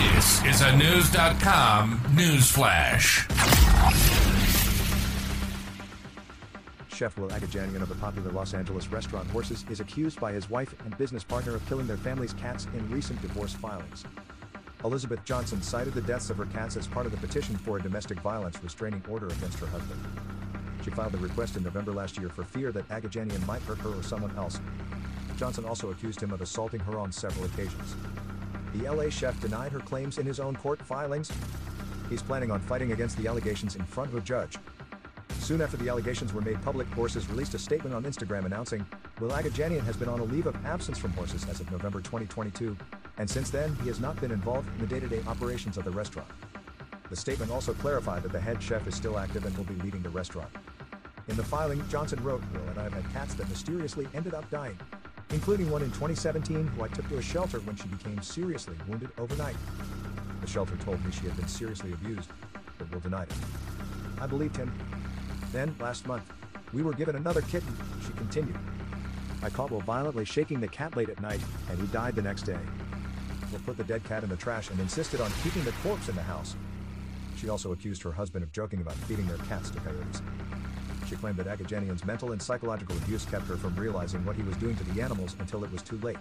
This is a News.com news flash. Chef Will Aghajanian of the popular Los Angeles restaurant Horses is accused by his wife and business partner of killing their family's cats in recent divorce filings. Elizabeth Johnson cited the deaths of her cats as part of the petition for a domestic violence restraining order against her husband. She filed the request in November last year for fear that Aghajanian might hurt her or someone else. Johnson also accused him of assaulting her on several occasions. The LA chef denied her claims in his own court filings. He's planning on fighting against the allegations in front of a judge. Soon after the allegations were made public, Horses released a statement on Instagram announcing, Will Aghajanian has been on a leave of absence from Horses as of November 2022, and since then he has not been involved in the day-to-day operations of the restaurant. The statement also clarified that the head chef is still active and will be leading the restaurant. In the filing, Johnson wrote, Will and I have had cats that mysteriously ended up dying, including one in 2017 who I took to a shelter when she became seriously wounded overnight. The shelter told me she had been seriously abused, but Will denied it. I believed him. Then, last month, we were given another kitten, she continued. I caught Will violently shaking the cat late at night, and he died the next day. Will put the dead cat in the trash and insisted on keeping the corpse in the house. She also accused her husband of joking about feeding their cats to coyotes. She claimed that Aghajanian's mental and psychological abuse kept her from realizing what he was doing to the animals until it was too late.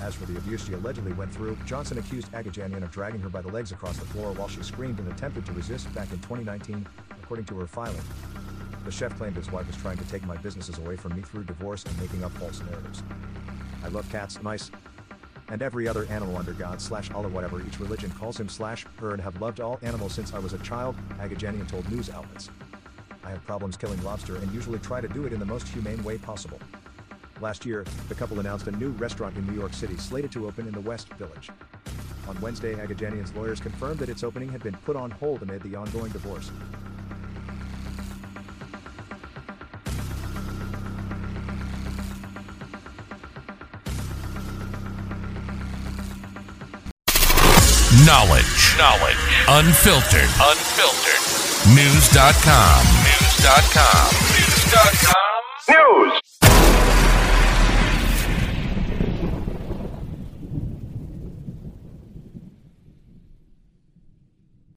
As for the abuse she allegedly went through, Johnson accused Aghajanian of dragging her by the legs across the floor while she screamed and attempted to resist back in 2019, according to her filing. The chef claimed his wife was trying to take my businesses away from me through divorce and making up false narratives. I love cats, mice, and every other animal under God slash Allah whatever each religion calls him slash her and have loved all animals since I was a child, Aghajanian told news outlets. I have problems killing lobster and usually try to do it in the most humane way possible. Last year, the couple announced a new restaurant in New York City slated to open in the West Village. On Wednesday, Aghajanian's lawyers confirmed that its opening had been put on hold amid the ongoing divorce. Knowledge. Knowledge. Unfiltered. Unfiltered. News.com. News.com. News.com. News.